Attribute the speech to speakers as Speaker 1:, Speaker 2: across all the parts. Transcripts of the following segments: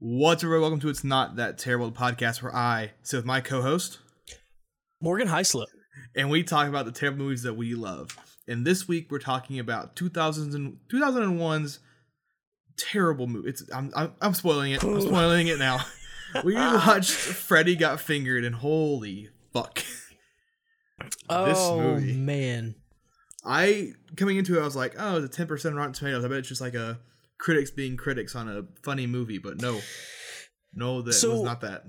Speaker 1: What's up. Welcome to It's Not That Terrible podcast where I sit with my co host
Speaker 2: Morgan Heislip.
Speaker 1: and we talk about the terrible movies that we love. And this week we're talking about 2000s and 2001's terrible movie. It's I'm, I'm, I'm spoiling it. I'm spoiling it now. We watched Freddy Got Fingered and holy fuck.
Speaker 2: Oh
Speaker 1: movie.
Speaker 2: man.
Speaker 1: I coming into it, I was like, oh, it's a 10% Rotten Tomatoes. I bet it's just like a critics being critics on a funny movie, but no, no, that was not that.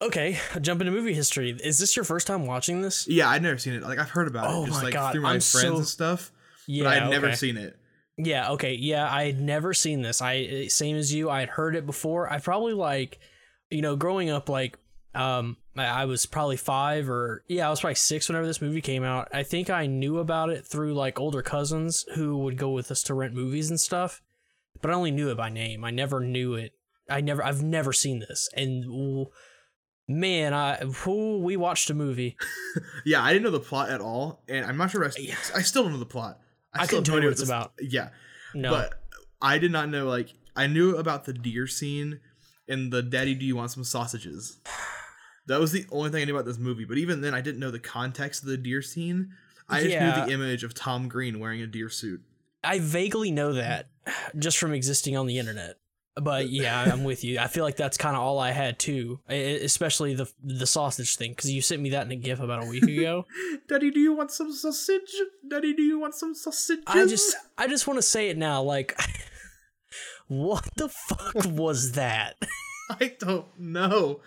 Speaker 2: Okay, jump into movie history. Is this your first time watching this?
Speaker 1: Yeah, I'd never seen it. Like I've heard about
Speaker 2: Oh
Speaker 1: it just
Speaker 2: my
Speaker 1: like
Speaker 2: God,
Speaker 1: through my
Speaker 2: I'm
Speaker 1: friends
Speaker 2: so-
Speaker 1: and stuff,
Speaker 2: Yeah,
Speaker 1: but I'd never seen it.
Speaker 2: Yeah, okay. Yeah, I had never seen this. I same as you. I had heard it before. I probably like, you know, growing up, like, um, I, I was probably five or yeah, I was probably six whenever this movie came out. I think I knew about it through like older cousins who would go with us to rent movies and stuff, but I only knew it by name. I never knew it. I never. I've never seen this, and man, I ooh, we watched a movie.
Speaker 1: Yeah, I didn't know the plot at all, and I'm not sure. I,
Speaker 2: Yeah.
Speaker 1: I still don't know the plot.
Speaker 2: I
Speaker 1: still
Speaker 2: couldn't tell you what it's
Speaker 1: this-
Speaker 2: about.
Speaker 1: Yeah,
Speaker 2: No,
Speaker 1: but I did not know. Like I knew about the deer scene and the "Daddy, do you want some sausages?" That was the only thing I knew about this movie. But even then, I didn't know the context of the deer scene. I just
Speaker 2: Yeah.
Speaker 1: knew the image of Tom Green wearing a deer suit.
Speaker 2: I vaguely know that just from existing on the internet. But yeah, I'm with you. I feel like that's kind of all I had too, especially the the sausage thing because you sent me that in a GIF about a week ago.
Speaker 1: Daddy, do you want some sausage? Daddy, do you want some sausage?
Speaker 2: I just I just want to say it now. Like, what the fuck was that?
Speaker 1: I don't know.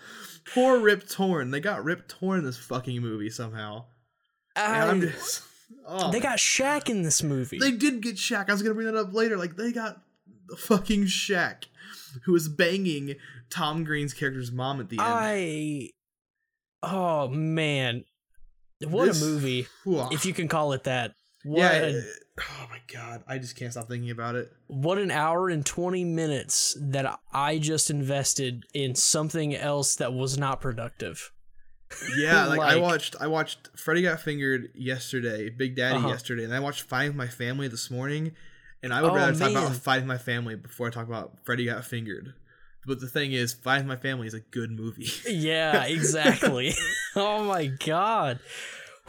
Speaker 1: Poor Rip Torn. They got Rip Torn in this fucking movie somehow. And I'm just. Oh,
Speaker 2: they got Shaq in this movie.
Speaker 1: They did get Shaq. I was gonna bring that up later. Like they got the fucking Shaq, who was banging Tom Green's character's mom at the end.
Speaker 2: I. Oh man, what
Speaker 1: This-
Speaker 2: a movie! If you can call it that. What
Speaker 1: yeah.
Speaker 2: a-
Speaker 1: oh my god, I just can't stop thinking about it.
Speaker 2: what an hour and 20 minutes that I just invested in something else that was not productive.
Speaker 1: Yeah, like, I watched. I watched Freddy Got Fingered yesterday, Big Daddy
Speaker 2: Uh-huh.
Speaker 1: yesterday, and I watched Five My Family this morning. And I would
Speaker 2: Oh,
Speaker 1: rather talk about
Speaker 2: man.
Speaker 1: Five My Family before I talk about Freddy Got Fingered. But the thing is, Five My Family is a good movie.
Speaker 2: Yeah, exactly. oh my god.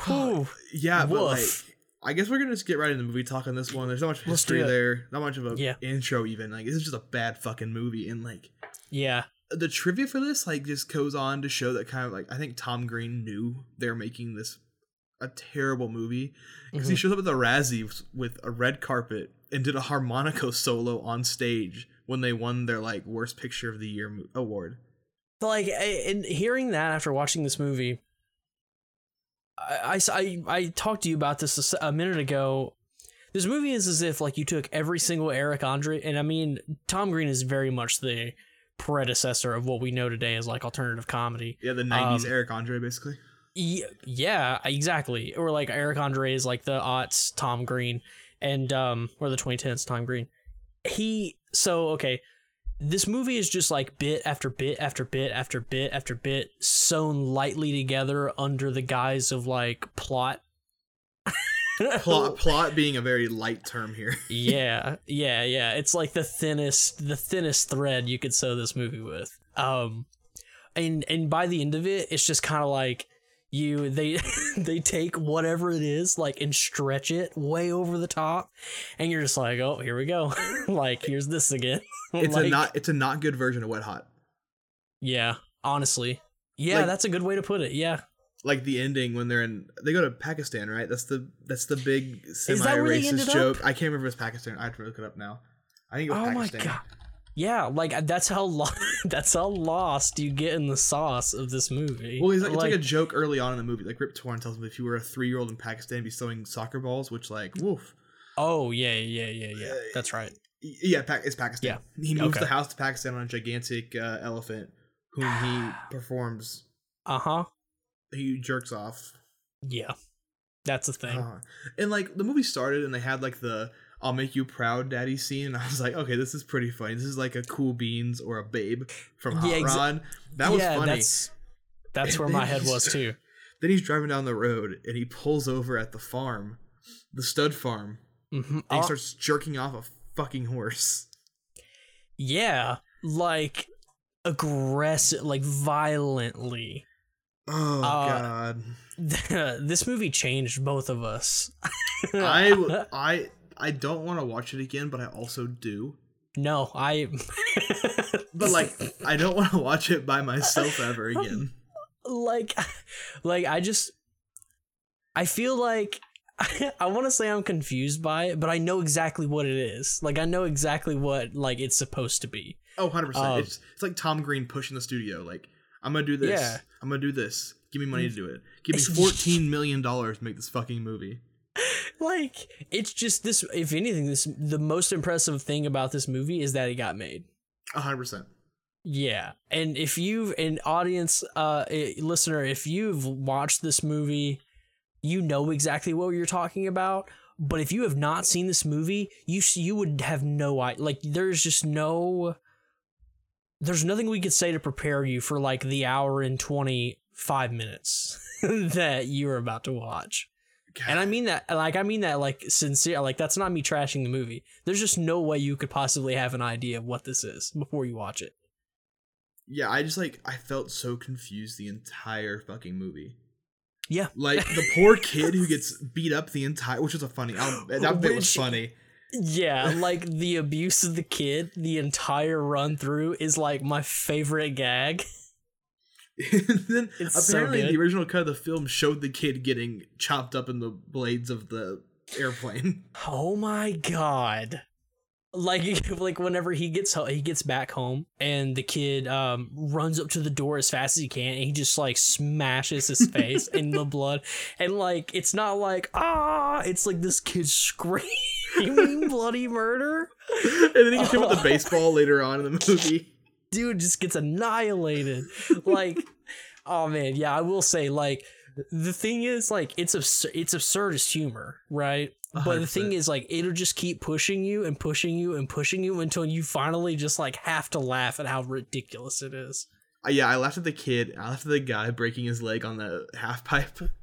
Speaker 2: Whew.
Speaker 1: Yeah, but like, I guess we're gonna just get right into the movie talk on this one. There's not much history there, not much of a
Speaker 2: Yeah.
Speaker 1: intro even. Like this is just a bad fucking movie, and like
Speaker 2: Yeah.
Speaker 1: The trivia for this like just goes on to show that kind of like I think Tom Green knew they're making this a terrible movie because he
Speaker 2: Mhm.
Speaker 1: shows up at the Razzies with a red carpet and did a harmonica solo on stage when they won their like worst picture of the year award.
Speaker 2: But like and hearing that after watching this movie I, I, I, I talked to you about this a minute ago. This movie is as if like you took every single Eric Andre and I mean Tom Green is very much the predecessor of what we know today as like alternative comedy.
Speaker 1: Yeah, the '90s
Speaker 2: Um,
Speaker 1: Eric Andre basically.
Speaker 2: Ye- Yeah, exactly. Or like Eric Andre is like the aughts Tom Green, and um, or the 2010s Tom Green. He so okay. This movie is just like bit after bit after bit after bit after bit sewn lightly together under the guise of like plot.
Speaker 1: Plot plot being a very light term here.
Speaker 2: yeah, yeah, yeah. It's like the thinnest, the thinnest thread you could sew this movie with. Um, and and by the end of it, it's just kind of like you they they take whatever it is like and stretch it way over the top, and you're just like, oh, here we go. like here's this again.
Speaker 1: It's a not it's a not good version of Wet Hot.
Speaker 2: Yeah, honestly, yeah,
Speaker 1: Like-
Speaker 2: that's a good way to put it. Yeah.
Speaker 1: Like the ending when they're in they go to Pakistan, right? That's the that's the big semi
Speaker 2: that where they ended
Speaker 1: racist
Speaker 2: up?
Speaker 1: joke. I can't remember if it's Pakistan. I have to look it up now. I think it was
Speaker 2: Oh my
Speaker 1: Pakistan.
Speaker 2: god. Yeah, like that's how lo- that's how lost you get in the sauce of this movie.
Speaker 1: Well, it's like, it's like a joke early on in the movie. Like Rip Torn tells him if you were a three year old in Pakistan, be sewing soccer balls, which like woof.
Speaker 2: Oh yeah, yeah, yeah, yeah.
Speaker 1: Uh,
Speaker 2: That's right.
Speaker 1: Yeah, it's Pakistan. Yeah. He moves
Speaker 2: Okay.
Speaker 1: the house to Pakistan on a gigantic uh, elephant, whom he performs.
Speaker 2: Uh huh.
Speaker 1: He jerks off.
Speaker 2: Yeah, that's the thing.
Speaker 1: Uh, and like the movie started, and they had like the "I'll make you proud, daddy" scene, and I was like, okay, this is pretty funny. This is like a Cool Beans or a Babe from Hot
Speaker 2: Yeah, exa-
Speaker 1: Rod. That was
Speaker 2: yeah,
Speaker 1: funny.
Speaker 2: that's that's where my head was too.
Speaker 1: Then he's driving down the road, and he pulls over at the farm, the stud farm,
Speaker 2: hmm
Speaker 1: and he starts jerking off a fucking horse.
Speaker 2: yeah, like aggressive, like violently.
Speaker 1: Oh
Speaker 2: Uh,
Speaker 1: god.
Speaker 2: this movie changed both of us.
Speaker 1: I I I don't want to watch it again, but I also do.
Speaker 2: no, I.
Speaker 1: But like, I don't want to watch it by myself ever again.
Speaker 2: like, like I just, I feel like. I want to say I'm confused by it, but I know exactly what it is. Like I know exactly what like it's supposed to be.
Speaker 1: Oh, 100 percent.
Speaker 2: Um,
Speaker 1: It's it's like Tom Green pushing the studio. Like, I'm gonna do this.
Speaker 2: Yeah.
Speaker 1: I'm gonna do this. Give me money to do it. Give me 14 million dollars to make this fucking movie.
Speaker 2: Like it's just this. If anything, this the most impressive thing about this movie is that it got made.
Speaker 1: 100. percent
Speaker 2: Yeah, and if you've an audience, uh, eh, listener, if you've watched this movie, you know exactly what you're talking about. But if you have not seen this movie, you you would have no idea. Like, there's just no, there's nothing we could say to prepare you for like the hour and twenty five minutes that you are about to watch. And I mean that, like, I mean that, like, sincere. Like, that's not me trashing the movie. There's just no way you could possibly have an idea of what this is before you watch it.
Speaker 1: Yeah, I just like I felt so confused the entire fucking movie.
Speaker 2: Yeah.
Speaker 1: Like the poor kid who gets beat up the entire, which was a funny. I'll, that bit was funny.
Speaker 2: Yeah, like the abuse of the kid, the entire run through is like my favorite gag.
Speaker 1: and then
Speaker 2: It's
Speaker 1: apparently
Speaker 2: good.
Speaker 1: the original cut of the film showed the kid getting chopped up in the blades of the airplane.
Speaker 2: Oh my god. Like like whenever he gets ho- he gets back home and the kid um runs up to the door as fast as he can and he just like smashes his face in the blood and like it's not like ah it's like this kid screaming bloody murder
Speaker 1: and then he gets hit with the baseball later on in the movie.
Speaker 2: dude just gets annihilated. like, oh man, yeah, I will say, like, the thing is, like, it's absurd. It's absurdist humor, right? But the thing is, like, it'll just keep pushing you and pushing you and pushing you until you finally just like have to laugh at how ridiculous it is.
Speaker 1: Uh, yeah, I laughed at the kid. I laughed at the guy breaking his leg on the half pipe
Speaker 2: Dude,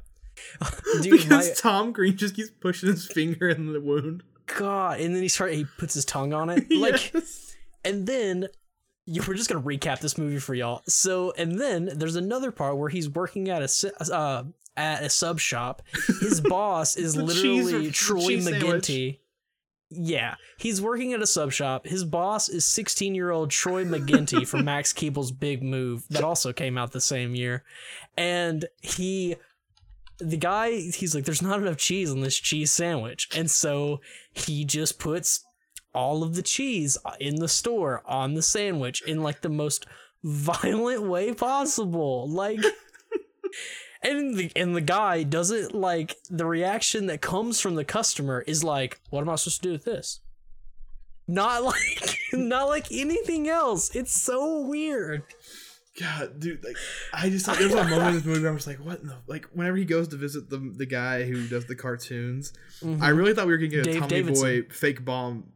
Speaker 1: because
Speaker 2: my
Speaker 1: Tom Green just keeps pushing his finger in the wound.
Speaker 2: God! And then he start he puts his tongue on it, like.
Speaker 1: Yes.
Speaker 2: And then you we're just gonna recap this movie for y'all. So and then there's another part where he's working at a uh at a sub shop. His boss is
Speaker 1: cheese-
Speaker 2: literally Troy
Speaker 1: cheese sandwich.
Speaker 2: McGinty. Yeah, he's working at a sub shop. His boss is 16 year old Troy McGinty from Max Keeble's Big Move that also came out the same year, and he. The guy, he's like, there's not enough cheese on this cheese sandwich. And so he just puts all of the cheese in the store on the sandwich in like the most violent way possible. Like and the and the guy doesn't like the reaction that comes from the customer is like, what am I supposed to do with this? Not like not like anything else. It's so weird.
Speaker 1: God, dude, like I just thought there was a moment in this movie where I was like, what in the like whenever he goes to visit the the guy who does the cartoons,
Speaker 2: Mhm.
Speaker 1: I really thought we were gonna get a
Speaker 2: Dave
Speaker 1: Tommy
Speaker 2: Davidson.
Speaker 1: Boy fake bomb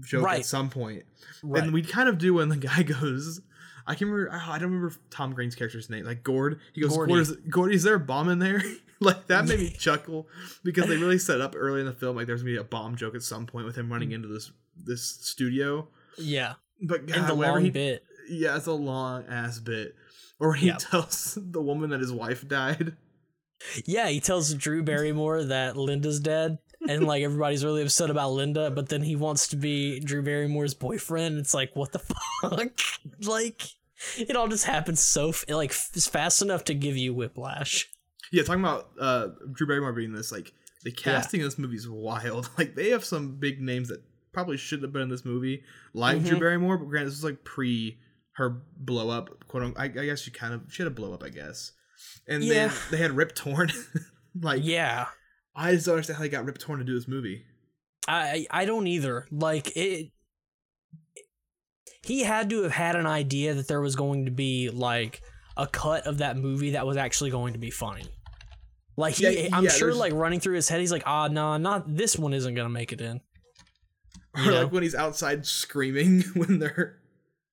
Speaker 1: joke
Speaker 2: Right.
Speaker 1: at some point.
Speaker 2: right.
Speaker 1: And we kind of do when the guy goes I can remember I don't remember Tom Green's character's name, like Gord. He goes,
Speaker 2: Gordy.
Speaker 1: Gord, is, Gordy, is there a bomb in there? like that made me chuckle because they really set up early in the film like there's gonna be a bomb joke at some point with him running into this this studio.
Speaker 2: yeah.
Speaker 1: But God,
Speaker 2: And the long
Speaker 1: he,
Speaker 2: bit.
Speaker 1: Yeah, it's a long ass bit. Or he
Speaker 2: Yep.
Speaker 1: tells the woman that his wife died.
Speaker 2: Yeah, he tells Drew Barrymore that Linda's dead, and like everybody's really upset about Linda, but then he wants to be Drew Barrymore's boyfriend. It's like, what the fuck? like, it all just happens so f- like fast enough to give you whiplash.
Speaker 1: Yeah, talking about uh, Drew Barrymore being this, like the casting in this movie is wild. Like they have some big names that probably shouldn't have been in this movie, like Drew
Speaker 2: Mhm.
Speaker 1: Barrymore. But granted, this was like pre her blow up. Quote unquote. I, I guess she kind of she had a blow up. I guess. And
Speaker 2: Yeah.
Speaker 1: then they had Rip Torn. like
Speaker 2: Yeah,
Speaker 1: I just don't understand how they got Rip Torn to do this movie.
Speaker 2: I I don't either. Like it. He had to have had an idea that there was going to be like a cut of that movie that was actually going to be funny. Like he,
Speaker 1: Yeah,
Speaker 2: I'm
Speaker 1: yeah,
Speaker 2: sure, like running through his head, he's like, "Ah, no, not this one isn't gonna make it in."
Speaker 1: Or
Speaker 2: You know?
Speaker 1: like when he's outside screaming when they're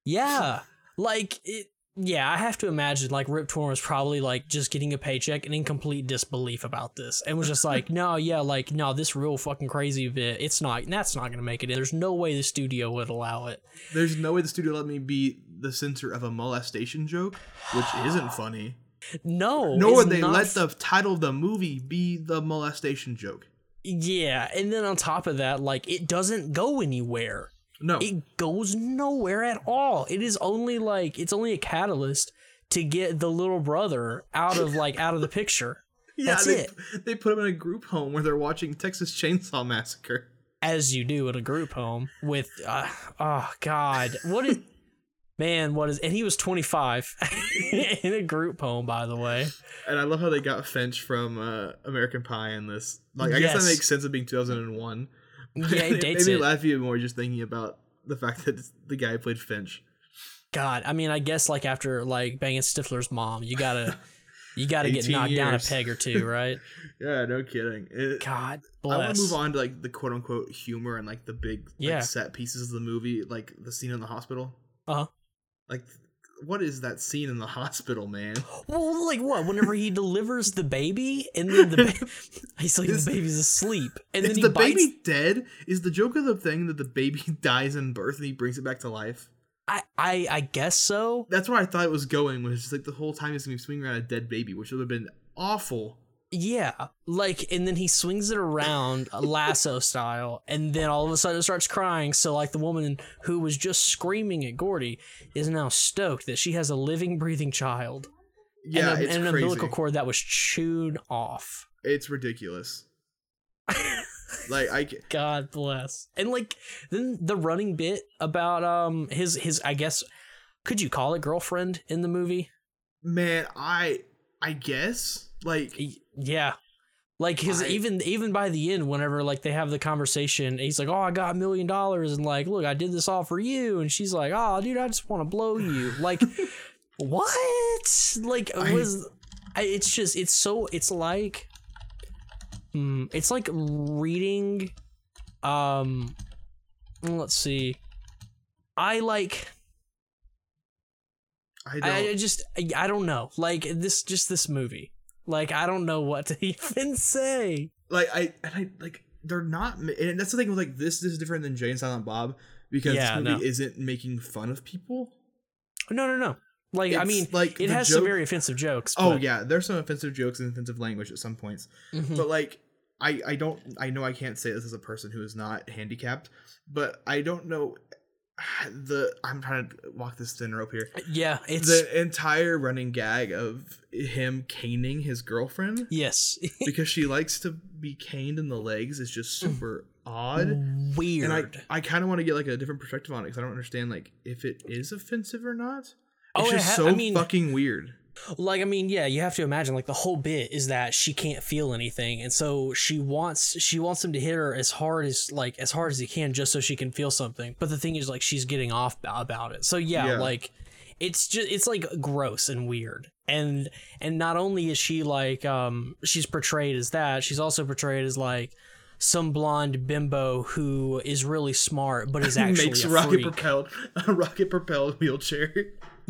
Speaker 2: Yeah, like it. Yeah, I have to imagine like Rip Torn was probably like just getting a paycheck and in complete disbelief about this, and was just like, "No, yeah, like no, this real fucking crazy bit, it's not. That's not gonna make it in. There's no way the studio would allow it."
Speaker 1: there's no way the studio let me be the center of a molestation joke, which isn't funny.
Speaker 2: No,
Speaker 1: Nor would they let the title of the movie be the molestation joke.
Speaker 2: Yeah, and then on top of that, like it doesn't go anywhere.
Speaker 1: No,
Speaker 2: It goes nowhere at all. It is only like it's only a catalyst to get the little brother out of like out of the picture.
Speaker 1: yeah,
Speaker 2: that's
Speaker 1: they,
Speaker 2: it.
Speaker 1: They put him in a group home where they're watching Texas Chainsaw Massacre.
Speaker 2: As you do in a group home with uh, oh god. What is Man, what is and he was 25 in a group home by the way.
Speaker 1: And I love how they got Finch from uh, American Pie in this. Like, I guess that makes sense of being 2001.
Speaker 2: Yeah, it dates
Speaker 1: made me
Speaker 2: it.
Speaker 1: laugh even more just thinking about the fact that the guy played Finch.
Speaker 2: God, I mean, I guess like after like banging Stifler's mom, you gotta you gotta get
Speaker 1: 18
Speaker 2: knocked down a peg or two, right?
Speaker 1: Yeah, no kidding. It,
Speaker 2: God
Speaker 1: I want
Speaker 2: bless.
Speaker 1: to move on to like the quote unquote humor and like the big like,
Speaker 2: Yeah.
Speaker 1: set pieces of the movie, like the scene in the hospital.
Speaker 2: Uh-huh.
Speaker 1: Like, what is that scene in the hospital, man?
Speaker 2: Well, like what? Whenever he delivers the baby, and then the ba- he's like
Speaker 1: Is-
Speaker 2: the baby's asleep, and then
Speaker 1: the
Speaker 2: bites.
Speaker 1: baby dead? Is the joke of the thing that the baby dies in birth and he brings it back to life?
Speaker 2: I, I I guess so.
Speaker 1: That's where I thought it was going. Was just like the whole time he's gonna be swinging around a dead baby, which would have been awful.
Speaker 2: Yeah, like, and then he swings it around lasso style, and then all of a sudden it starts crying. So, like, the woman who was just screaming at Gordy is now stoked that she has a living, breathing child
Speaker 1: Yeah,
Speaker 2: and, a, and an umbilical cord that was chewed off.
Speaker 1: It's ridiculous. like I,
Speaker 2: God bless. And like then the running bit about um his his I guess could you call it girlfriend in the movie?
Speaker 1: man, I, I guess like
Speaker 2: Yeah. Like his
Speaker 1: I-
Speaker 2: even even by the end, whenever like they have the conversation, he's like, "Oh, I got a million dollars," and like, "Look, I did this all for you," and she's like, "Oh, dude, I just want to blow you." Like, what? Like,
Speaker 1: I-
Speaker 2: was I, it's just it's so it's like, hmm, it's like reading, um, let's see, I like
Speaker 1: I.
Speaker 2: I, just I don't know. Like this just this movie. Like I don't know what to even say.
Speaker 1: like I and I like they're not and that's the thing with like this this is different than Jay and Silent Bob because
Speaker 2: Yeah,
Speaker 1: this movie
Speaker 2: no.
Speaker 1: isn't making fun of people.
Speaker 2: No, no, no. Like I mean,
Speaker 1: like
Speaker 2: it has some very offensive jokes.
Speaker 1: Oh
Speaker 2: but-
Speaker 1: yeah, there's some offensive jokes and offensive language at some points,
Speaker 2: Mhm.
Speaker 1: but like I I don't I know I can't say this as a person who is not handicapped, but I don't know the I'm trying to walk this thin rope here.
Speaker 2: yeah, it's
Speaker 1: the entire running gag of him caning his girlfriend
Speaker 2: yes,
Speaker 1: because she likes to be caned in the legs is just mm. super odd.
Speaker 2: weird.
Speaker 1: and I, I kind of want to get like a different perspective on it because I don't understand like if it is offensive or not. It's
Speaker 2: Oh,
Speaker 1: just
Speaker 2: ha-
Speaker 1: so
Speaker 2: I mean-
Speaker 1: fucking weird.
Speaker 2: Like I mean, yeah, you have to imagine like the whole bit is that she can't feel anything, and so she wants she wants him to hit her as hard as like as hard as he can just so she can feel something. But the thing is, like she's getting off about it. So yeah,
Speaker 1: Yeah.
Speaker 2: like it's just it's like gross and weird. And and not only is she like um she's portrayed as that, she's also portrayed as like some blonde bimbo who is really smart but is actually
Speaker 1: Makes
Speaker 2: a
Speaker 1: rocket propelled a rocket propelled wheelchair.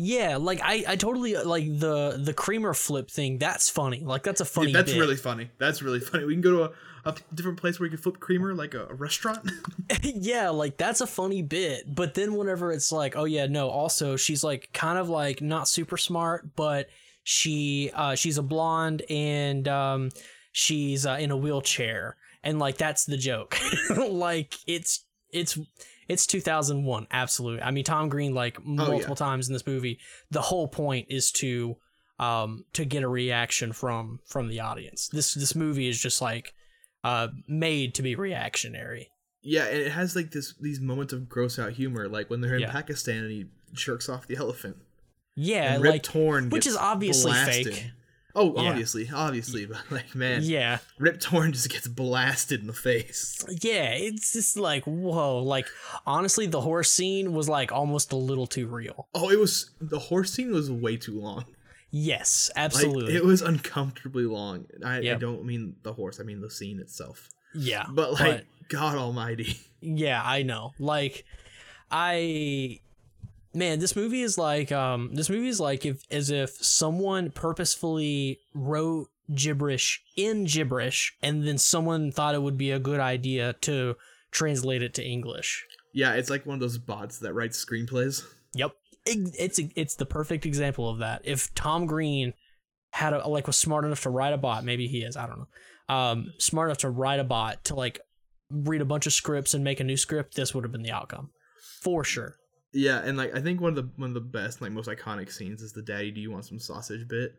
Speaker 2: Yeah, like I, I totally like the the creamer flip thing. That's funny. Like that's a funny.
Speaker 1: that's
Speaker 2: bit.
Speaker 1: really funny. That's really funny. We can go to a, a different place where you can flip creamer like a, a restaurant.
Speaker 2: yeah, like that's a funny bit. But then whenever it's like, oh yeah, no. Also, she's like kind of like not super smart, but she uh she's a blonde and um she's uh, in a wheelchair, and like that's the joke. like it's it's it's 2001 absolutely i mean tom green like multiple times in this movie the whole point is to um to get a reaction from from the audience this this movie is just like uh made to be reactionary
Speaker 1: yeah, and it has like this these moments of gross out humor, like when they're in
Speaker 2: Yeah.
Speaker 1: Pakistan and he jerks off the elephant.
Speaker 2: yeah like
Speaker 1: Torn,
Speaker 2: which is obviously
Speaker 1: blasted.
Speaker 2: fake
Speaker 1: Oh,
Speaker 2: Yeah.
Speaker 1: obviously, obviously, but like man,
Speaker 2: yeah
Speaker 1: Rip Torn just gets blasted in the face.
Speaker 2: yeah it's just like whoa like honestly the horse scene was like almost a little too real
Speaker 1: Oh, it was the horse scene was way too long.
Speaker 2: yes
Speaker 1: Like
Speaker 2: absolutely
Speaker 1: it was uncomfortably long. I, I don't mean the horse, I mean the scene itself.
Speaker 2: yeah
Speaker 1: But like God Almighty.
Speaker 2: Yeah, I know. Like I man, this movie is like um this movie is like if as if someone purposefully wrote gibberish in gibberish and then someone thought it would be a good idea to translate it to English.
Speaker 1: Yeah, it's like one of those bots that writes screenplays.
Speaker 2: Yep. it, it's it's the perfect example of that. If Tom Green had a, like was smart enough to write a bot, maybe he is, I don't know. Um, smart enough to write a bot to like read a bunch of scripts and make a new script, this would have been the outcome, for sure.
Speaker 1: Yeah, and like I think one of the one of the best, like most iconic scenes is the "Daddy, do you want some sausage?" bit,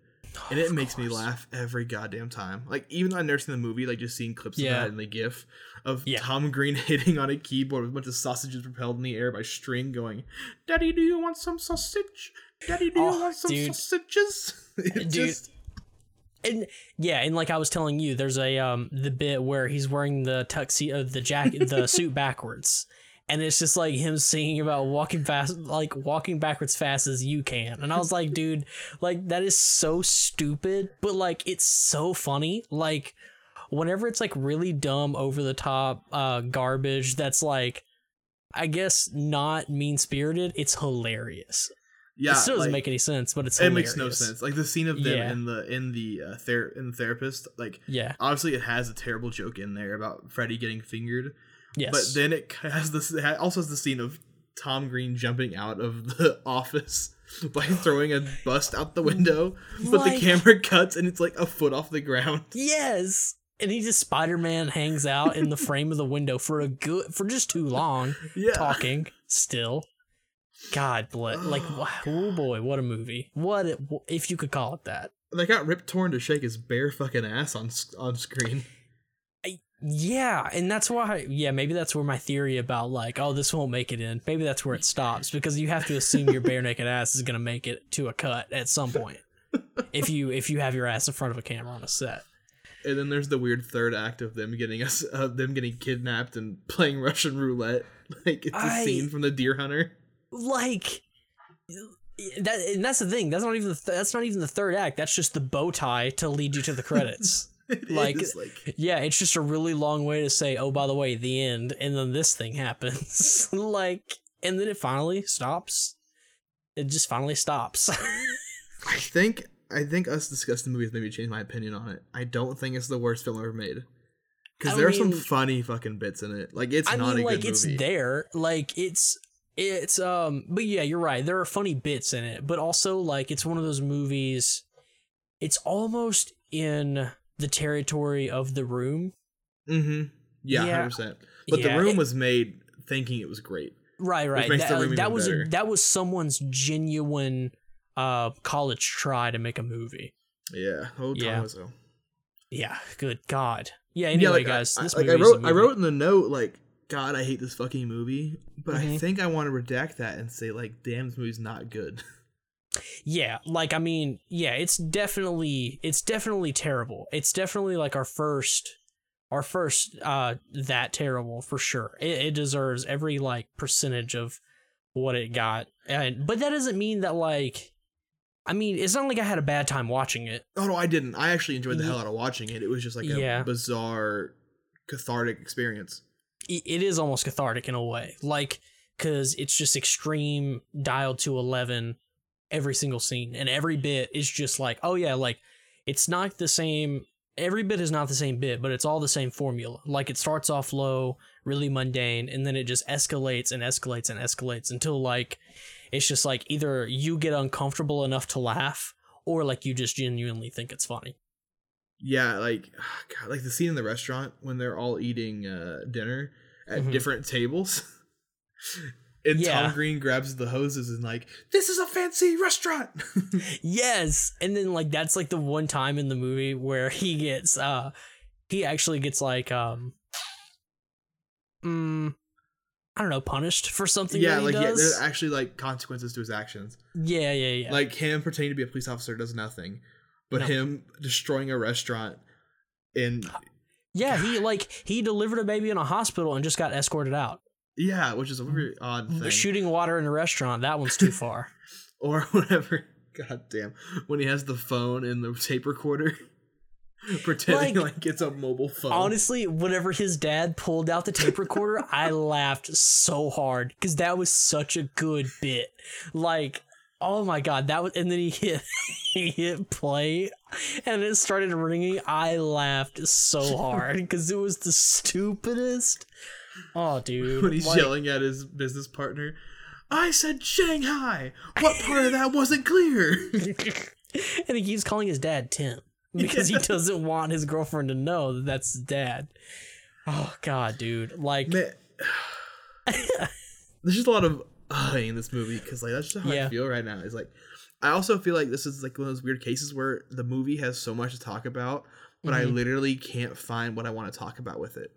Speaker 1: and it makes me laugh every goddamn time. Like even though I've never seen the movie, like just seeing clips
Speaker 2: Yeah.
Speaker 1: of that and the GIF of
Speaker 2: Yeah.
Speaker 1: Tom Green hitting on a keyboard with a bunch of sausages propelled in the air by string, going, "Daddy, do you want some sausage? Daddy, do you
Speaker 2: Oh,
Speaker 1: want some
Speaker 2: dude.
Speaker 1: sausages?" It
Speaker 2: Dude.
Speaker 1: just
Speaker 2: And yeah, and like I was telling you, there's a um the bit where he's wearing the tuxedo, the jacket, the suit backwards, and it's just like him singing about walking fast, like walking backwards fast as you can. And I was like, dude, like that is so stupid, but like it's so funny. Like whenever it's like really dumb, over the top, uh, garbage that's like, I guess not mean spirited. It's hilarious.
Speaker 1: yeah,
Speaker 2: it still doesn't
Speaker 1: like,
Speaker 2: make any sense, but it's
Speaker 1: it makes no sense. Like the scene of them
Speaker 2: Yeah.
Speaker 1: in the in the uh, ther- in the therapist, like
Speaker 2: Yeah.
Speaker 1: obviously it has a terrible joke in there about Freddy getting fingered.
Speaker 2: Yes.
Speaker 1: But then it has this it also has the scene of Tom Green jumping out of the office by throwing a bust out the window. But
Speaker 2: Like-
Speaker 1: the camera cuts and it's like a foot off the ground.
Speaker 2: Yes. And he just Spider Man hangs out in the frame of the window for a good for just too long,
Speaker 1: Yeah.
Speaker 2: talking still. God bless. Like,
Speaker 1: Oh,
Speaker 2: wow, oh boy, what a movie! What it, if you could call it that?
Speaker 1: They got Rip Torn to shake his bare fucking ass on on screen.
Speaker 2: Yeah, and that's why. Yeah, maybe that's where my theory about like, oh, this won't make it in. Maybe that's where it stops because you have to assume your bare naked ass is gonna make it to a cut at some point. if you if you have your ass in front of a camera on a set.
Speaker 1: And then there's the weird third act of them getting us of them getting kidnapped and playing Russian roulette. Like it's a scene from the Deer Hunter.
Speaker 2: like that and that's the thing that's not even the th- that's not even the third act that's just the bow tie to lead you to the credits
Speaker 1: It
Speaker 2: Like-
Speaker 1: is, like
Speaker 2: yeah it's just a really long way to say oh by the way the end and then this thing happens like and then it finally stops it just finally stops
Speaker 1: I think I think us discussing the movie has maybe changed my opinion on it. I don't think it's the worst film ever made. Because there are some funny fucking bits in it. Like it's
Speaker 2: i
Speaker 1: not
Speaker 2: mean
Speaker 1: a
Speaker 2: like
Speaker 1: good
Speaker 2: it's
Speaker 1: movie.
Speaker 2: there like it's it's um but yeah you're right there are funny bits in it but also like it's one of those movies it's almost in the territory of the room
Speaker 1: Mm-hmm. Yeah,
Speaker 2: Yeah.
Speaker 1: percent. But
Speaker 2: Yeah,
Speaker 1: the room
Speaker 2: it-
Speaker 1: was made thinking it was great.
Speaker 2: Right, right. That,
Speaker 1: room
Speaker 2: that was a, that was someone's genuine uh college try to make a movie.
Speaker 1: Yeah. Oh,
Speaker 2: Yeah.
Speaker 1: yeah.
Speaker 2: Yeah, good god. Yeah, anyway,
Speaker 1: yeah, like,
Speaker 2: guys,
Speaker 1: I,
Speaker 2: this
Speaker 1: I, like I wrote, I wrote in the note like, God, I hate this fucking movie. But I
Speaker 2: Mhm.
Speaker 1: think I want to redact that and say like, damn, this movie's not good.
Speaker 2: Yeah, like I mean, yeah, it's definitely it's definitely terrible. It's definitely like our first our first uh that terrible for sure. It, it deserves every like percentage of what it got. And but that doesn't mean that like I mean, it's not like I had a bad time watching it.
Speaker 1: Oh no, I didn't. I actually enjoyed the hell out of watching it. It was just like a
Speaker 2: Yeah.
Speaker 1: bizarre, cathartic experience.
Speaker 2: it is almost cathartic in a way like because it's just extreme dialed to 11 every single scene and every bit is just like oh yeah like it's not the same every bit is not the same bit but it's all the same formula like it starts off low really mundane and then it just escalates and escalates and escalates until like it's just like either you get uncomfortable enough to laugh or like you just genuinely think it's funny
Speaker 1: Yeah, like God, like the scene in the restaurant when they're all eating uh, dinner at
Speaker 2: Mhm.
Speaker 1: different tables. And
Speaker 2: Yeah.
Speaker 1: Tom Green grabs the hoses and like, this is a fancy restaurant.
Speaker 2: Yes. And then like that's like the one time in the movie where he gets uh he actually gets like um mm, I don't know, punished for something
Speaker 1: yeah, like yeah, there's actually like consequences to his actions.
Speaker 2: Yeah, yeah, yeah.
Speaker 1: Like him pretending to be a police officer does nothing, but
Speaker 2: No.
Speaker 1: him destroying a restaurant and
Speaker 2: yeah, he like he delivered a baby in a hospital and just got escorted out.
Speaker 1: Yeah, which is a very mm. odd thing.
Speaker 2: Shooting water in a restaurant, that one's too far.
Speaker 1: or whatever. God damn, when he has the phone and the tape recorder, pretending
Speaker 2: Like-
Speaker 1: like, it's a mobile phone.
Speaker 2: Honestly, whenever his dad pulled out the tape recorder, I laughed so hard because that was such a good bit. Like, oh my god, that was, and then he hit, he hit play, and it started ringing. I laughed so hard because it was the stupidest. Oh, dude,
Speaker 1: when he's
Speaker 2: like,
Speaker 1: yelling at his business partner. I said Shanghai. What part of that wasn't clear?
Speaker 2: and he keeps calling his dad Tim because he doesn't want his girlfriend to know that that's his dad. Oh god, dude! Like,
Speaker 1: Man, there's just a lot of uh in this movie because like that's just how
Speaker 2: Yeah.
Speaker 1: I feel right now. Is like I also feel like this is like one of those weird cases where the movie has so much to talk about, but I
Speaker 2: Mhm.
Speaker 1: literally can't find what I want to talk about with it.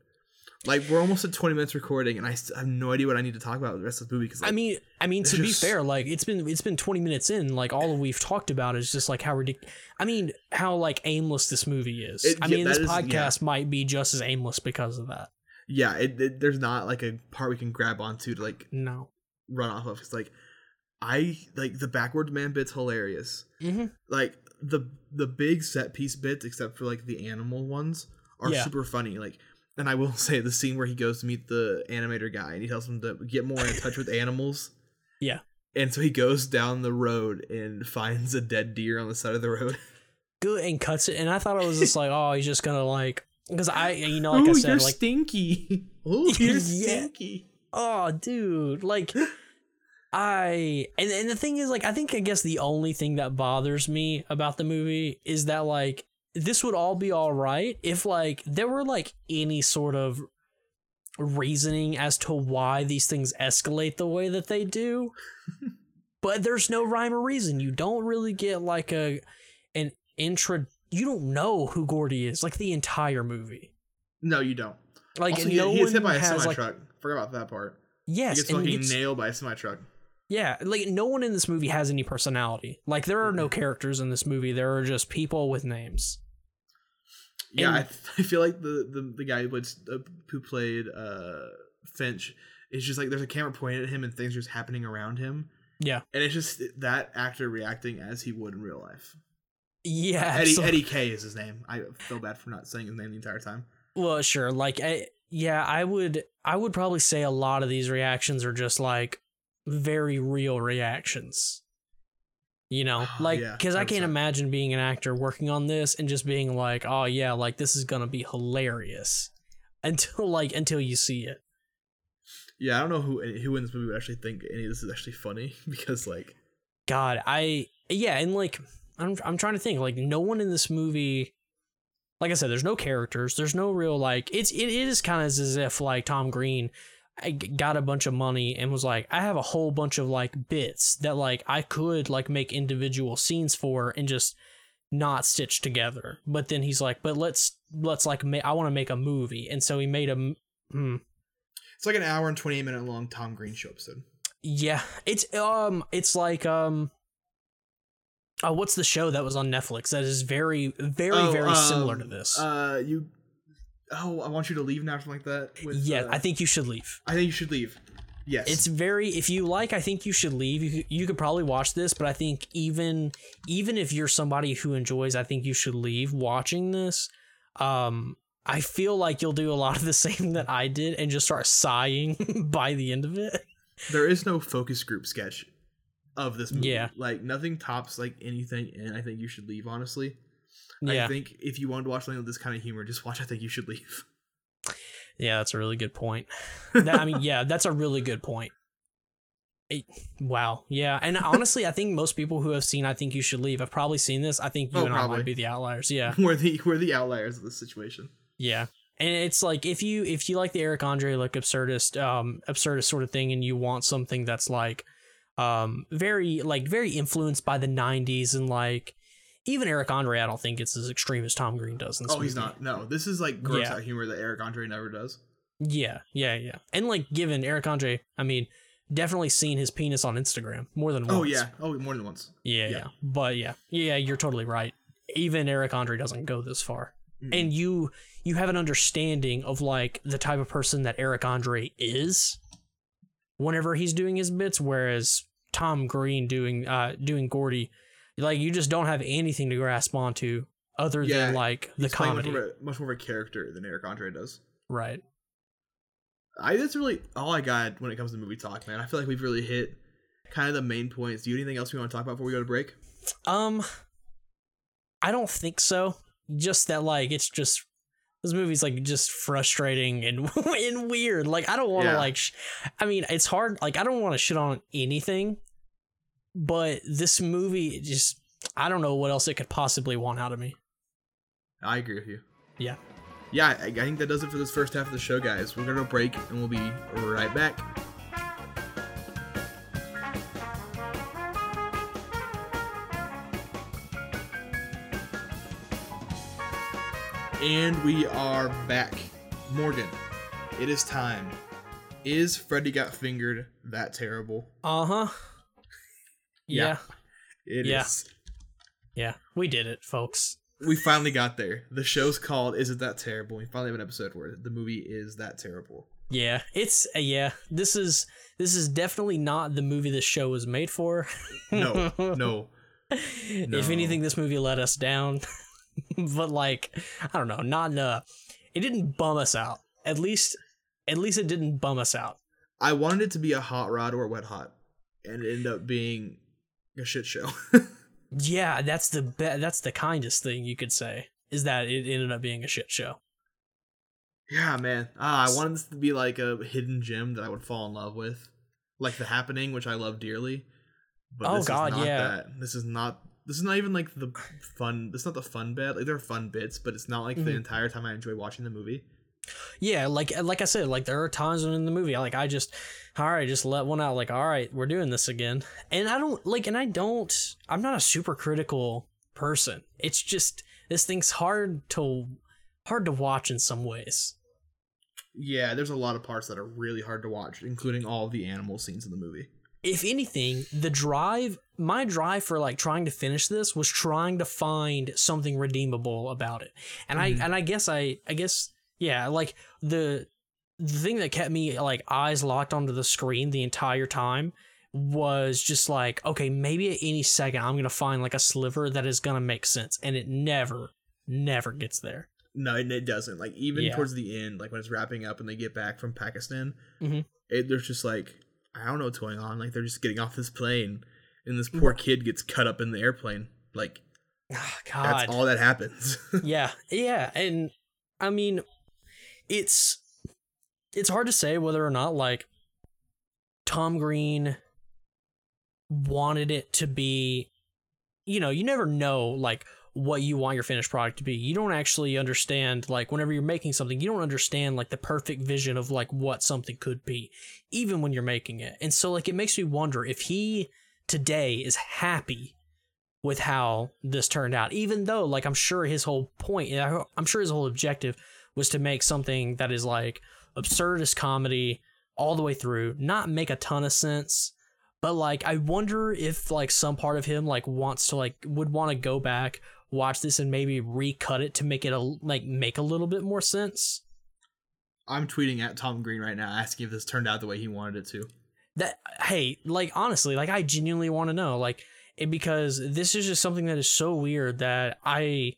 Speaker 1: Like we're almost at 20 minutes recording, and I have no idea what I need to talk about with the rest of the movie. Because
Speaker 2: I mean, I mean, to
Speaker 1: It's
Speaker 2: be fair, like it's been it's been twenty minutes in. Like all we've talked about is just like how ridiculous. I mean, how like aimless this movie is.
Speaker 1: It-
Speaker 2: I
Speaker 1: yeah,
Speaker 2: mean, this
Speaker 1: is- yeah.
Speaker 2: podcast might be just as aimless because of that.
Speaker 1: yeah, it, it, there's not like a part we can grab onto to like
Speaker 2: No.
Speaker 1: run off of. It's like I like the backwards man bit's hilarious.
Speaker 2: Mm-hmm.
Speaker 1: like the the big set piece bits except for like the animal ones are
Speaker 2: Yeah.
Speaker 1: super funny like and i will say the scene where he goes to meet the animator guy and he tells him to get more in touch with animals
Speaker 2: Yeah.
Speaker 1: and so he goes down the road and finds a dead deer on the side of the road
Speaker 2: Good and cuts it, and I thought it was just like, oh, he's just gonna like, because I, you know, like I
Speaker 1: oh
Speaker 2: said,
Speaker 1: you're
Speaker 2: like,
Speaker 1: stinky oh you're
Speaker 2: Yeah.
Speaker 1: stinky
Speaker 2: oh, dude, like. I and, and the thing is like I think I guess the only thing that bothers me about the movie is that like this would all be all right if like there were like any sort of reasoning as to why these things escalate the way that they do. But there's no rhyme or reason. You don't really get like a an intro you don't know who Gordy is like the entire movie.
Speaker 1: No you don't.
Speaker 2: Like
Speaker 1: also, he,
Speaker 2: no
Speaker 1: he gets hit by a semi
Speaker 2: like
Speaker 1: truck. Forgot about that part. He
Speaker 2: yes
Speaker 1: gets fucking nailed by a semi truck.
Speaker 2: Yeah, like no one in this movie has any personality. Like there are no characters in this movie. There are just people with names.
Speaker 1: Yeah,
Speaker 2: And-
Speaker 1: I, I feel like the the, the guy who, was, uh, who played uh, Finch is just like there's a camera pointed at him and things are just happening around him,
Speaker 2: Yeah.
Speaker 1: and it's just that actor reacting as he would in real life.
Speaker 2: Yeah.
Speaker 1: Eddie
Speaker 2: absol-
Speaker 1: Eddie Kaye is his name. I feel bad for not saying his name the entire time.
Speaker 2: Well, sure. Like, I, yeah, I would, I would probably say a lot of these reactions are just like very real reactions. You know, ah, like,
Speaker 1: Yeah,
Speaker 2: because I can't
Speaker 1: 100%.
Speaker 2: imagine being an actor working on this and just being like, oh yeah, like this is gonna be hilarious until like until you see it.
Speaker 1: Yeah, I don't know who eh, who in this movie would actually think any of this is actually funny because like
Speaker 2: God, I yeah, and like I'm I'm trying to think like no one in this movie like I said there's no characters, there's no real like it's it is kind of as if like Tom Green I got a bunch of money and was like I have a whole bunch of like bits that like I could like make individual scenes for and just not stitch together. But then he's like, but let's let's like ma- I want to make a movie, and so he made a m- hmm,
Speaker 1: it's like an hour and twenty eight minute long Tom Green show episode.
Speaker 2: Yeah, it's um, it's like um, oh, what's the show that was on Netflix that is very, very,
Speaker 1: Oh,
Speaker 2: very similar to
Speaker 1: um,
Speaker 2: this?
Speaker 1: Uh, you. Oh, I want you to leave now, something like that. With,
Speaker 2: yeah,
Speaker 1: uh,
Speaker 2: I think you should leave.
Speaker 1: I think you should leave. Yes,
Speaker 2: It's very if you like, I think you should leave. You you could probably watch this, but I think even even if you're somebody who enjoys, I think you should leave watching this. Um, I feel like you'll do a lot of the same that I did and just start sighing by the end of it.
Speaker 1: there is no focus group sketch of this movie.
Speaker 2: Yeah.
Speaker 1: Like nothing tops like anything and I think you should leave, honestly.
Speaker 2: Yeah,
Speaker 1: I think if you wanted to watch something with this kind of humor, just watch I think you should leave.
Speaker 2: Yeah, that's a really good point. That- I mean, yeah, that's a really good point. It- wow. Yeah. And honestly, I think most people who have seen I Think You Should Leave have probably seen this. I think you
Speaker 1: Oh,
Speaker 2: and I
Speaker 1: probably.
Speaker 2: might be the outliers. Yeah.
Speaker 1: we're the we're the outliers of this situation.
Speaker 2: Yeah. And it's like if you if you like the Eric Andre like absurdist um absurdist sort of thing and you want something that's like um very like very influenced by the 90s and like even Eric Andre I don't think it's as extreme as Tom Green does in this
Speaker 1: Oh, he's not. No, this is like gross
Speaker 2: Yeah.
Speaker 1: out humor that Eric Andre never does.
Speaker 2: Yeah, yeah, yeah. And like given Eric Andre, I mean, definitely seen his penis on Instagram more than once.
Speaker 1: Oh yeah. Oh, more than once.
Speaker 2: Yeah,
Speaker 1: Yeah.
Speaker 2: yeah. But yeah. Yeah, you're totally right. Even Eric Andre doesn't go this far.
Speaker 1: Mm.
Speaker 2: And you you have an understanding of like the type of person that Eric Andre is whenever he's doing his bits whereas Tom Green doing uh doing Gordy like you just don't have anything to grasp onto other
Speaker 1: Yeah,
Speaker 2: than like the
Speaker 1: playing much more, of a, much more of a character than Eric Andre does.
Speaker 2: Right.
Speaker 1: I that's really all I got when it comes to movie talk, man. I feel like we've really hit kind of the main points. Do you have anything else we want to talk about before we go to break?
Speaker 2: Um, I don't think so. Just that, like, it's just this movie's like just frustrating and and weird. Like I don't want to
Speaker 1: Yeah.
Speaker 2: like. Sh- I mean, it's hard. Like I don't want to shit on anything, but this movie just. I don't know what else it could possibly want out of me.
Speaker 1: I agree with you.
Speaker 2: Yeah.
Speaker 1: Yeah, I, I think that does it for this first half of the show, guys. We're gonna break and we'll be right back. And we are back. Morgan, it is time. Is Freddy Got Fingered that terrible?
Speaker 2: Uh huh.
Speaker 1: Yeah.
Speaker 2: Yeah.
Speaker 1: It is.
Speaker 2: Yeah. Yeah. We did it, folks.
Speaker 1: We finally got there. The show's called Is It That Terrible? We finally have an episode where the movie is that terrible.
Speaker 2: Yeah, it's uh, yeah. This is this is definitely not the movie this show was made for.
Speaker 1: No, no.
Speaker 2: If anything, this movie let us down. but like, I don't know, not in a. It didn't bum us out. At least, at least it didn't bum us out.
Speaker 1: I wanted it to be a hot rod or a wet hot, and it ended up being a shit show.
Speaker 2: Yeah, that's the be- that's the kindest thing you could say is that it ended up being a shit show.
Speaker 1: yeah, man. Ah, I wanted this to be like a hidden gem that I would fall in love with, like The Happening, which I love dearly. But
Speaker 2: Oh,
Speaker 1: this
Speaker 2: God,
Speaker 1: is not
Speaker 2: yeah.
Speaker 1: that. This is not. This is not even like the fun. This is not the fun bit. Like there are fun bits, but it's not like the
Speaker 2: Mhm.
Speaker 1: entire time I enjoy watching the movie.
Speaker 2: Yeah, like like I said, like there are times when in the movie, like I just, all right, just let one out. Like, all right, we're doing this again, and I don't like, and I don't. I'm not a super critical person. It's just this thing's hard to hard to watch in some ways.
Speaker 1: Yeah, there's a lot of parts that are really hard to watch, including all the animal scenes in the movie.
Speaker 2: If anything, the drive, my drive for like trying to finish this was trying to find something redeemable about it, and
Speaker 1: Mhm.
Speaker 2: I and I guess I I guess yeah, like the the thing that kept me like eyes locked onto the screen the entire time was just like okay maybe at any second i'm gonna find like a sliver that is gonna make sense and it never never gets there
Speaker 1: No, it, doesn't. Like even
Speaker 2: Yeah.
Speaker 1: towards the end, like when it's wrapping up and they get back from Pakistan,
Speaker 2: Mhm.
Speaker 1: it, there's just like I don't know what's going on. Like they're just getting off this plane, and this poor kid gets cut up in the airplane. Like that's
Speaker 2: god
Speaker 1: all that happens.
Speaker 2: yeah yeah and i mean it's it's hard to say whether or not like tom green wanted it to be you know you never know like what you want your finished product to be. You don't actually understand like whenever you're making something you don't understand like the perfect vision of like what something could be even when you're making it. And so like it makes me wonder if he today is happy with how this turned out even though like i'm sure his whole point i'm sure his whole objective was to make something that is like absurdist comedy all the way through not make a ton of sense but like i wonder if like some part of him like wants to like would want to go back watch this and maybe recut it to make it a like make a little bit more sense
Speaker 1: I'm tweeting at Tom Green right now, asking if this turned out the way he wanted it to.
Speaker 2: that hey like honestly like i genuinely want to know like it, because this is just something that is so weird that i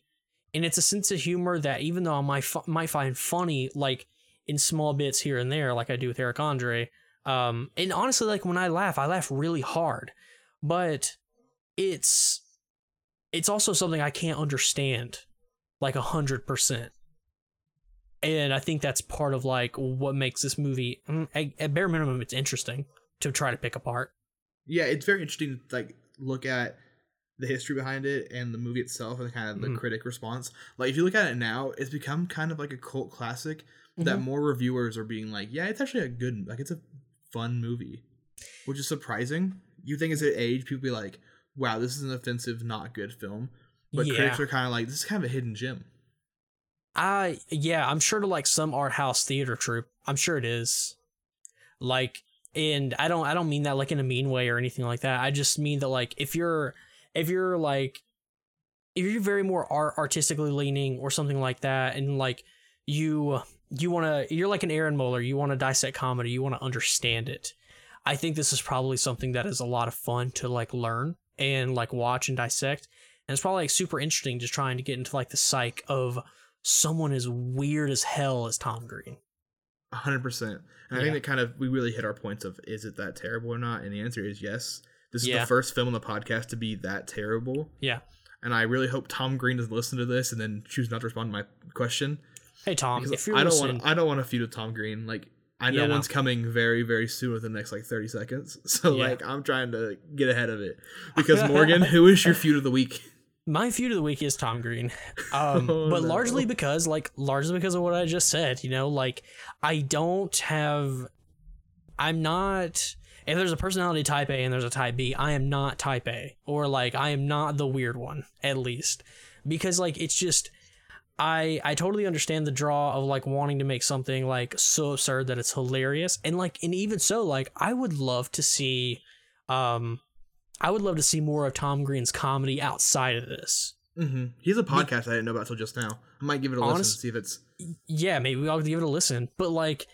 Speaker 2: and it's a sense of humor that even though i might, fi- might find funny like in small bits here and there like i do with eric andre um and honestly like when i laugh i laugh really hard. But it's it's also something i can't understand like a hundred percent. And i think that's part of like what makes this movie mm, at bare minimum it's interesting to try to pick apart.
Speaker 1: Yeah, it's very interesting to like look at the history behind it and the movie itself and kind of the
Speaker 2: Mhm.
Speaker 1: critic response. Like if you look at it now, it's become kind of like a cult classic that
Speaker 2: Mhm.
Speaker 1: more reviewers are being like, yeah, it's actually a good like it's a fun movie. Which is surprising. You think as it age, people be like, wow, this is an offensive, not good film. But
Speaker 2: yeah
Speaker 1: critics are kind of like, this is kind of a hidden gem.
Speaker 2: I yeah, I'm sure to like some art house theater troupe. I'm sure it is. Like and I don't I don't mean that like in a mean way or anything like that. I just mean that like if you're if you're like if you're very more art artistically leaning or something like that and like you you want to you're like an Aaron Moeller, you want to dissect comedy, you want to understand it. I think this is probably something that is a lot of fun to like learn and like watch and dissect. And it's probably like super interesting just trying to get into like the psyche of someone as weird as hell as Tom Green.
Speaker 1: A hundred percent. And I think that kind of we really hit our points of is it that terrible or not? And the answer is yes. This is
Speaker 2: Yeah.
Speaker 1: the first film on the podcast to be that terrible.
Speaker 2: Yeah.
Speaker 1: And I really hope Tom Green doesn't listen to this and then choose not to respond to my question.
Speaker 2: Hey Tom, if you're
Speaker 1: I don't want I don't want to feud with Tom Green. Like I know
Speaker 2: Yeah, no.
Speaker 1: one's coming very very soon within the next like 30 seconds. So
Speaker 2: Yeah.
Speaker 1: like I'm trying to get ahead of it. Because Morgan, who is your feud of the week?
Speaker 2: my feud of the week is Tom Green, um,
Speaker 1: Oh,
Speaker 2: but
Speaker 1: no.
Speaker 2: largely because like largely because of what I just said. You know, like I don't have, I'm not. If there's a personality type A and there's a type B, I am not type A, or like I am not the weird one at least, because like it's just. I I totally understand the draw of like wanting to make something like so absurd that it's hilarious and like and even so like I would love to see um I would love to see more of Tom Green's comedy outside of this.
Speaker 1: Mm-hmm. He's a podcast I didn't know about till just now. I might give it a listen
Speaker 2: Honest-
Speaker 1: and see if it's
Speaker 2: Yeah, maybe I'll give it a listen. But like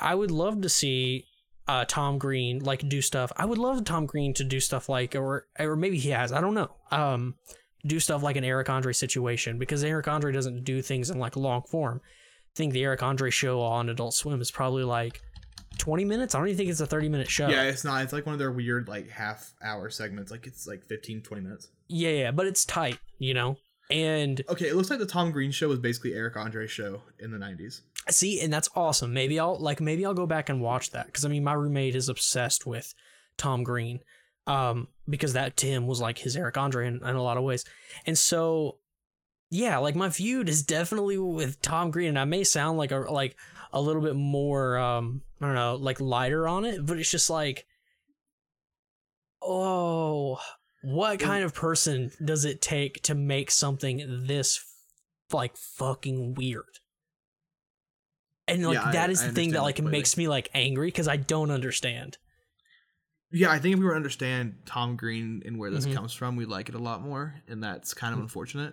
Speaker 2: I would love to see uh Tom Green like do stuff. I would love Tom Green to do stuff like or or maybe he has, I don't know. Um do stuff like an Eric Andre situation because Eric Andre doesn't do things in like long form. I think the Eric Andre show on Adult Swim is probably like 20 minutes. I don't even think it's a 30 minute show.
Speaker 1: Yeah, it's not. It's like one of their weird like half hour segments. Like it's like 15 20 minutes.
Speaker 2: yeah, yeah, but it's tight, you know? And
Speaker 1: Okay, it looks like the Tom Green show was basically Eric Andre's show in the 90s.
Speaker 2: See, and that's awesome. Maybe I'll like maybe I'll go back and watch that because I mean my roommate is obsessed with Tom Green, um, because that Tim was like his Eric Andre in, in a lot of ways, and so yeah, like my feud is definitely with Tom Green, and I may sound like a like a little bit more um I don't know like lighter on it, but it's just like oh what kind of person does it take to make something this like fucking weird and like
Speaker 1: Yeah, I-
Speaker 2: that is the thing that like
Speaker 1: completely.
Speaker 2: makes me like angry because i don't understand
Speaker 1: Yeah, I think if we were to understand Tom Green and where this
Speaker 2: Mhm.
Speaker 1: comes from, we like it a lot more, and that's kind of unfortunate.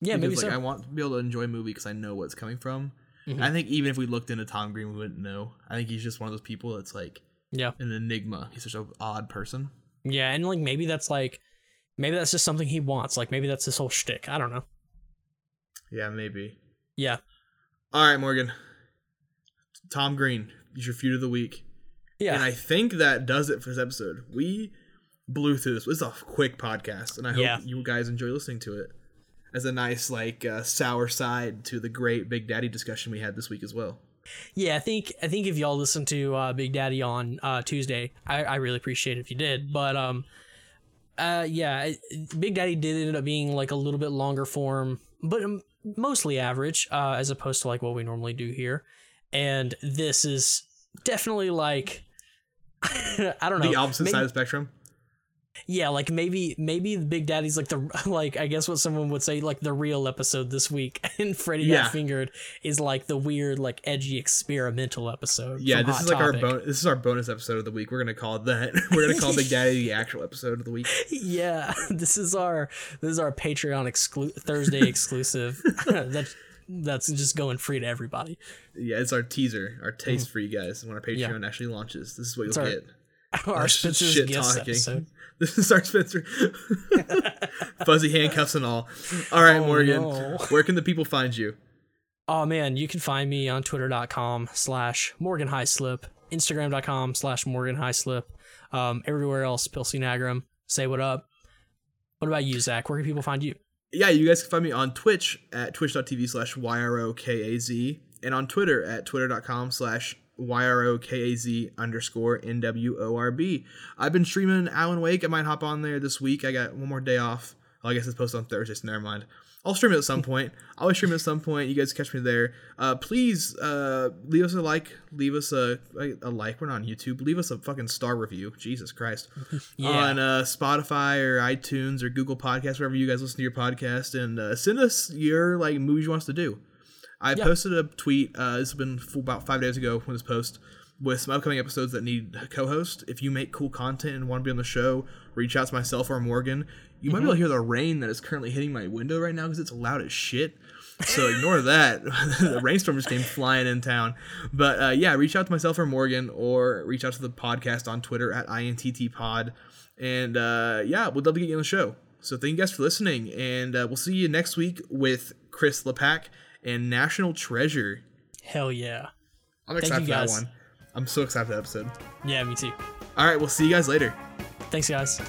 Speaker 2: yeah maybe
Speaker 1: like
Speaker 2: so
Speaker 1: I want to be able to enjoy a movie because I know what's coming from.
Speaker 2: Mhm.
Speaker 1: I think even if we looked into Tom Green, we wouldn't know. I think he's just one of those people that's like
Speaker 2: yeah
Speaker 1: an enigma. He's such an odd person.
Speaker 2: yeah and like maybe that's like maybe that's just something he wants like maybe that's his whole shtick i don't know
Speaker 1: Yeah, maybe.
Speaker 2: yeah
Speaker 1: All right, Morgan. Tom Green is your feud of the week.
Speaker 2: yeah
Speaker 1: And I think that does it for this episode. We blew through this. This is a quick podcast, and I hope
Speaker 2: Yeah.
Speaker 1: you guys enjoy listening to it as a nice, like, uh, sour side to the great Big Daddy discussion we had this week as well.
Speaker 2: Yeah, I think I think if y'all listen to uh, Big Daddy on uh, Tuesday, I, I really appreciate it if you did. But um, uh, yeah, Big Daddy did end up being like a little bit longer form, but um, mostly average uh, as opposed to like what we normally do here. And this is definitely like I don't know
Speaker 1: the opposite
Speaker 2: maybe-
Speaker 1: side of the spectrum.
Speaker 2: yeah, like maybe maybe Big Daddy's like the like I guess what someone would say like the real episode this week, and Freddy
Speaker 1: Yeah.
Speaker 2: Got Fingered is like the weird like edgy experimental episode.
Speaker 1: Yeah, this
Speaker 2: Hot
Speaker 1: is like our
Speaker 2: Topic.
Speaker 1: bon- this is our bonus episode of the week. We're gonna call it that. We're gonna call Big Daddy the actual episode of the week.
Speaker 2: yeah, this is our this is our Patreon exclu- Thursday exclusive. that's that's just going free to everybody.
Speaker 1: Yeah, it's our teaser, our taste for you guys when our Patreon
Speaker 2: Yeah.
Speaker 1: actually launches. This is what you'll
Speaker 2: our-
Speaker 1: get.
Speaker 2: Our Spencer's
Speaker 1: shit talking.
Speaker 2: episode.
Speaker 1: This is our Spencer. Fuzzy handcuffs and all. All right,
Speaker 2: Oh,
Speaker 1: Morgan.
Speaker 2: no.
Speaker 1: Where can the people find you?
Speaker 2: Oh man, you can find me on twitter.com slash Morgan High Highslip, Instagram.com slash Morgan Highslip, um, everywhere else, Pilsy Nagram. Say what up. What about you, Zach? Where can people find you?
Speaker 1: Yeah, you guys can find me on Twitch at twitch.tv slash YROKAZ and on Twitter at twitter.com slash YROKAZ underscore NWORB. I've been streaming Alan Wake. I might hop on there this week. I got one more day off. Well, I guess it's posted on Thursday, so never mind. I'll stream it at some point. I'll always stream it at some point. You guys catch me there. Uh, please uh, leave us a like. Leave us a, a like. We're not on YouTube. Leave us a fucking star review. Jesus Christ.
Speaker 2: Yeah.
Speaker 1: On uh, Spotify or iTunes or Google Podcasts, wherever you guys listen to your podcast, and uh, send us your like movies you want us to do. I
Speaker 2: Yeah.
Speaker 1: posted a tweet. Uh, this has been about five days ago when this post with some upcoming episodes that need a co-host. If you make cool content and want to be on the show, reach out to myself or Morgan. You might be able to hear the rain that is currently hitting my window right now because it's loud as shit. So ignore that. the rainstorm just came flying in town. But uh, yeah, reach out to myself or Morgan, or reach out to the podcast on Twitter at inttpod. And uh, yeah, we'd love to get you on the show. So thank you guys for listening, and uh, we'll see you next week with Chris Lepak and National Treasure.
Speaker 2: Hell yeah.
Speaker 1: I'm
Speaker 2: Thank
Speaker 1: excited
Speaker 2: you,
Speaker 1: for that one. I'm so excited for that episode.
Speaker 2: Yeah, me too.
Speaker 1: All right, we'll see you guys later.
Speaker 2: Thanks, guys.